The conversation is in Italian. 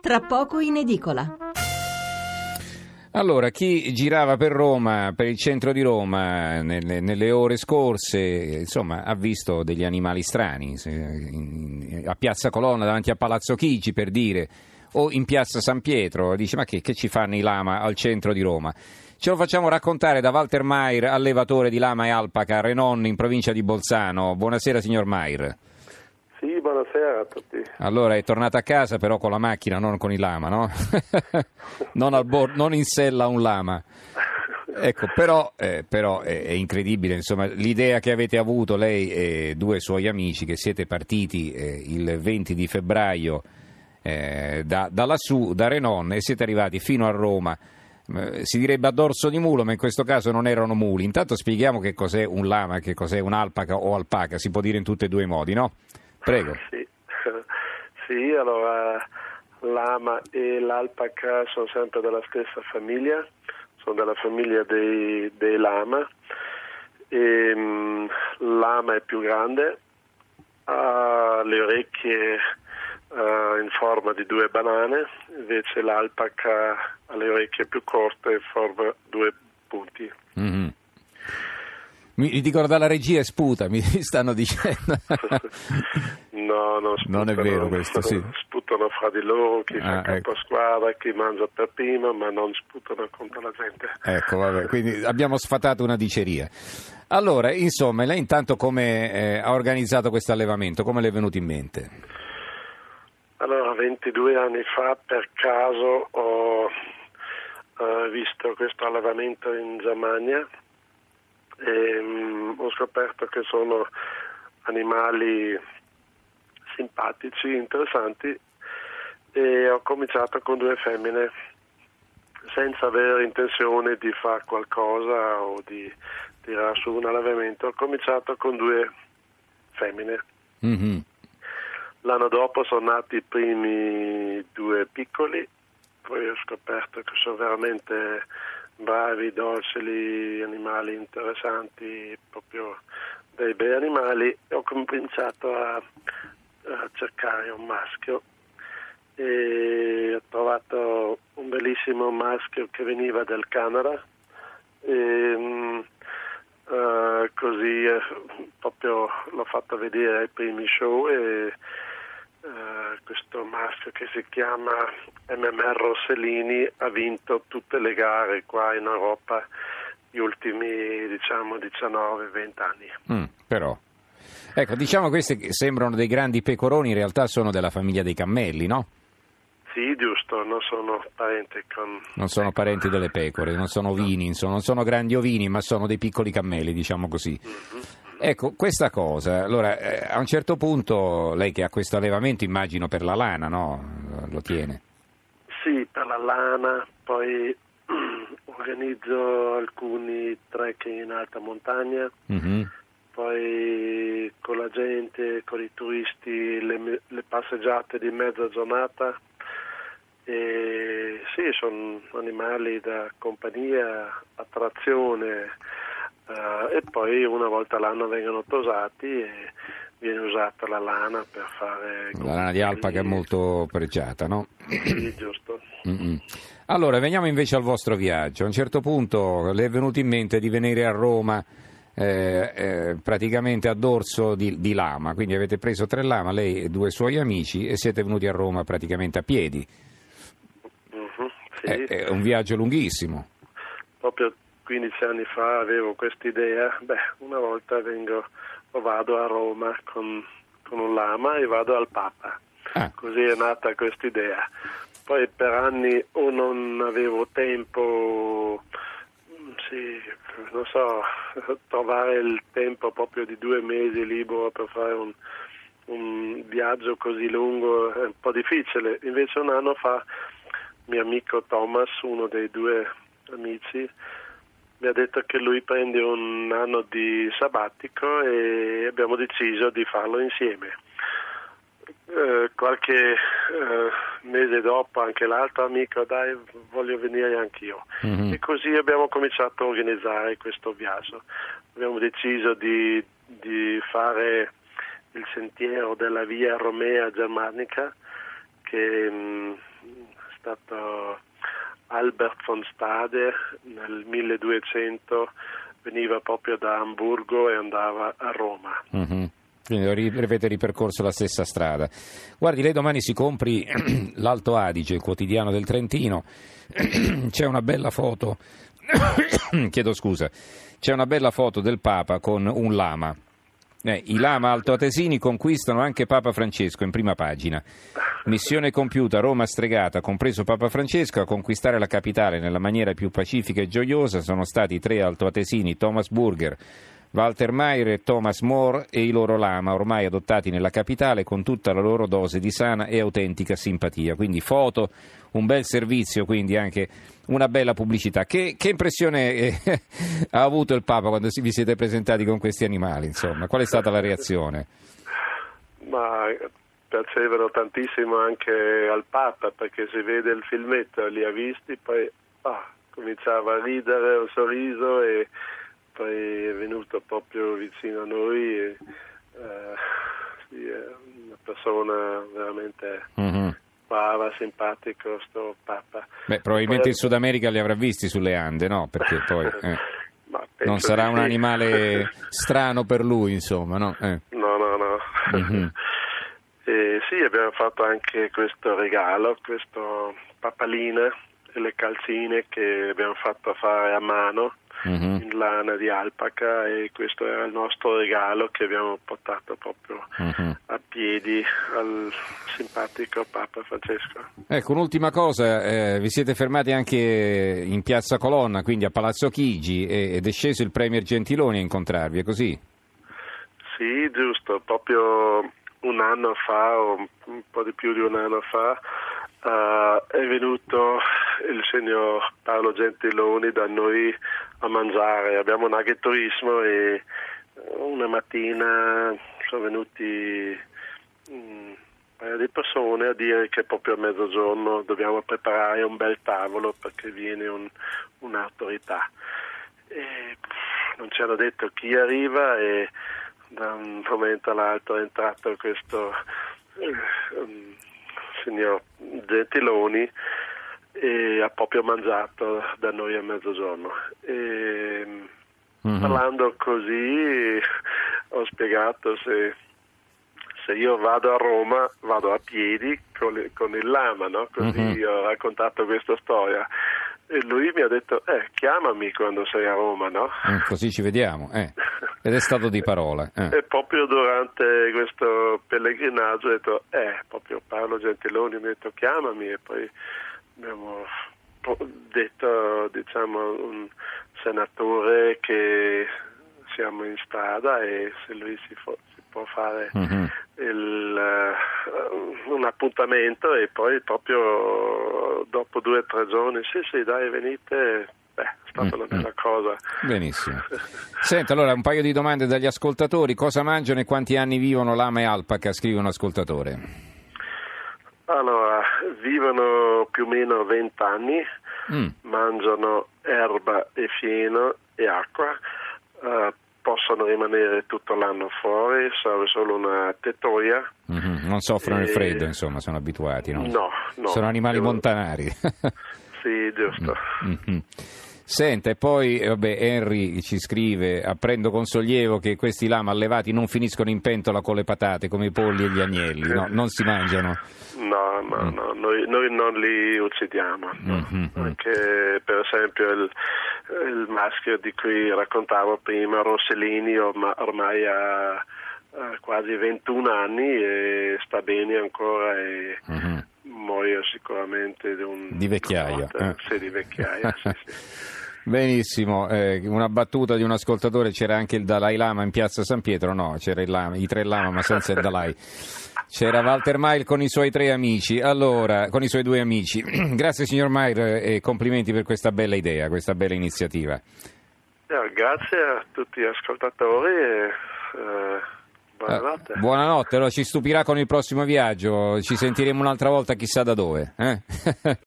tra poco in edicola. Allora, chi girava per Roma, per il centro di Roma, nelle, nelle ore scorse, insomma, ha visto degli animali strani, a Piazza Colonna, davanti a Palazzo Chigi, per dire, o in Piazza San Pietro, dice, ma che, che ci fanno i lama al centro di Roma? Ce lo facciamo raccontare da Walter Maier, allevatore di lama e alpaca a Renon, in provincia di Bolzano. Buonasera, signor Maier. Buonasera a tutti. Allora, è tornato a casa però con la macchina, non con il lama, no? non, bor- non in sella un lama. Ecco, però, eh, però è, è incredibile, insomma, l'idea che avete avuto lei e due suoi amici che siete partiti eh, il 20 di febbraio eh, da, da lassù, da Renon, e siete arrivati fino a Roma. Eh, Si direbbe a dorso di mulo, ma in questo caso non erano muli. Intanto spieghiamo che cos'è un lama, che cos'è un'alpaca o alpaca, si può dire in tutti e due i modi, no? Prego. Sì, sì allora l'ama e l'alpaca sono sempre della stessa famiglia, sono della famiglia dei, dei lama. E, mm, l'ama è più grande, ha le orecchie eh, in forma di due banane, invece l'alpaca ha le orecchie più corte in forma due punti. Mhm. Mi, dicono dalla regia sputa, mi stanno dicendo. No, non, Non è sputano, vero questo, sì. Sputano fra di loro, chi Ah, fa ecco. caposquadra, chi mangia per prima, ma non sputano contro la gente. ecco, vabbè, quindi abbiamo sfatato una diceria. Allora, insomma, lei intanto come eh, ha organizzato questo allevamento? Come le è venuto in mente? Allora, 22 anni fa per caso ho eh, visto questo allevamento in Germania e mm, ho scoperto che sono animali simpatici, interessanti e ho cominciato con due femmine senza avere intenzione di fare qualcosa o di tirare su un allevamento. Ho cominciato con due femmine. Mhm. L'anno dopo sono nati i primi due piccoli, poi ho scoperto che sono veramente bravi, docili, animali interessanti, proprio dei bei animali e ho cominciato a, a cercare un maschio. E ho trovato un bellissimo maschio che veniva dal Canada e eh, così eh, proprio l'ho fatto vedere ai primi show e eh, questo maschio che si chiama MMR Rossellini ha vinto tutte le gare qua in Europa gli ultimi diciamo 19-20 anni. Mm, però. Ecco, diciamo questi che sembrano dei grandi pecoroni, in realtà sono della famiglia dei cammelli, no? Sì, giusto, non sono parenti con... Non sono parenti delle pecore, non sono ovini, insomma, non sono grandi ovini, ma sono dei piccoli cammelli, diciamo così. Ecco, questa cosa, allora, eh, a un certo punto lei che ha questo allevamento, immagino per la lana, no? Lo tiene. Sì, per la lana, poi organizzo alcuni trekking in alta montagna, Mhm. poi con la gente, con i turisti, le, le passeggiate di mezza giornata. E sì, sono animali da compagnia, attrazione eh, e poi una volta all'anno vengono tosati e viene usata la lana per fare... La lana di alpaca è molto pregiata, no? Sì, giusto. Mm-mm. Allora, veniamo invece al vostro viaggio. A un certo punto le è venuto in mente di venire a Roma eh, eh, praticamente a dorso di, di lama, quindi avete preso tre lama, lei e due suoi amici, e siete venuti a Roma praticamente a piedi. Mhm, sì. È, è un viaggio lunghissimo. proprio 15 anni fa avevo quest'idea, beh, una volta vengo o vado a Roma con, con un lama e vado al Papa. Ah. Così è nata quest'idea. Poi per anni o non avevo tempo, sì, non so, trovare il tempo proprio di due mesi libero per fare un, un viaggio così lungo è un po' difficile. Invece un anno fa mio amico Thomas, uno dei due amici, mi ha detto che lui prende un anno di sabbatico e abbiamo deciso di farlo insieme. Eh, qualche eh, mese dopo anche l'altro amico dai voglio venire anch'io Mhm. e così abbiamo cominciato a organizzare questo viaggio abbiamo deciso di, di fare il sentiero della via Romea Germanica che mh, è stato Albert von Stade nel 1200 veniva proprio da Amburgo e andava a Roma. Mm-hmm. Quindi avete ripercorso la stessa strada. Guardi, lei domani si compri l'Alto Adige, il quotidiano del Trentino, c'è una bella foto, chiedo scusa, c'è una bella foto del Papa con un lama. Eh, I lama altoatesini conquistano anche Papa Francesco in prima pagina. Missione compiuta, Roma stregata, compreso Papa Francesco, a conquistare la capitale nella maniera più pacifica e gioiosa sono stati i tre altoatesini Thomas Burger, Walter Mayer e Thomas More e i loro lama, ormai adottati nella capitale con tutta la loro dose di sana e autentica simpatia. Quindi foto, un bel servizio, quindi anche una bella pubblicità. Che, che impressione eh, ha avuto il Papa quando vi siete presentati con questi animali? Insomma? Qual è stata la reazione? Ma piacevano tantissimo anche al Papa perché si vede il filmetto, li ha visti, poi ah, cominciava a ridere, un sorriso e poi è venuto proprio vicino a noi. E, eh, sì, è una persona veramente mm-hmm. Brava, simpatico, sto Papa. Beh, probabilmente poi, in Sud America li avrà visti sulle Ande, no? Perché poi... Eh. non sarà un sì. animale strano per lui, insomma, no? Eh. No, no, no. Mm-hmm. E sì, abbiamo fatto anche questo regalo, questo papaline e le calzine che abbiamo fatto fare a mano uh-huh. in lana di alpaca e questo era il nostro regalo che abbiamo portato proprio uh-huh. a piedi al simpatico Papa Francesco. Ecco, un'ultima cosa, eh, vi siete fermati anche in Piazza Colonna, quindi a Palazzo Chigi ed è sceso il Premier Gentiloni a incontrarvi, è così? Sì, giusto, proprio un anno fa o un po' di più di un anno fa uh, è venuto il signor Paolo Gentiloni da noi a mangiare. Abbiamo un agriturismo e una mattina sono venuti un paio di persone a dire che proprio a mezzogiorno dobbiamo preparare un bel tavolo perché viene un, un'autorità. E non ci hanno detto chi arriva e da un momento all'altro è entrato questo um, signor Gentiloni e ha proprio mangiato da noi a mezzogiorno. E, mm-hmm. Parlando così ho spiegato se, se, io vado a Roma vado a piedi con, con il lama, no? così mm-hmm. ho raccontato questa storia. E lui mi ha detto, eh, chiamami quando sei a Roma, no? Mm, così ci vediamo, eh. Ed è stato di parola. Eh. E proprio durante questo pellegrinaggio ho detto, eh, proprio Paolo Gentiloni mi ha detto, chiamami e poi abbiamo detto diciamo un senatore che siamo in strada e se lui si, fo- si può fare mm-hmm. il, uh, un appuntamento e poi proprio dopo due o tre giorni sì sì dai venite beh è stata mm-hmm. una bella cosa. Benissimo. Senta allora un paio di domande dagli ascoltatori. Cosa mangiano e quanti anni vivono lama e alpaca? Scrive un ascoltatore. Allora, vivono più o meno 20 anni, mm. mangiano erba e fieno e acqua, uh, possono rimanere tutto l'anno fuori, serve solo una tettoia. Mm-hmm. Non soffrono e... il freddo, insomma, sono abituati, no? No, no. Sono animali devo... montanari. sì, giusto. Mm-hmm. Senta, e poi vabbè, Henry ci scrive, apprendo con sollievo che questi lama allevati non finiscono in pentola con le patate come i polli e gli agnelli, no? non si mangiano. No, no, mm. no, noi, noi, non li uccidiamo. Mm-hmm. Anche per esempio il, il, maschio di cui raccontavo prima, Rossellini, ormai ha, ha quasi 21 anni e sta bene ancora e mm-hmm. muoio sicuramente di un... Di vecchiaia. Eh. Sì, di vecchiaia, sì, sì. Benissimo, eh, una battuta di un ascoltatore, c'era anche il Dalai Lama in piazza San Pietro, no, c'era Lama, i tre Lama ma senza il Dalai. C'era Walter Mail con i suoi tre amici, allora, con i suoi due amici. Grazie signor Mail e complimenti per questa bella idea, questa bella iniziativa. Eh, grazie a tutti gli ascoltatori e eh, buonanotte. Eh, buonanotte, allora ci stupirà con il prossimo viaggio, ci sentiremo un'altra volta chissà da dove. Eh?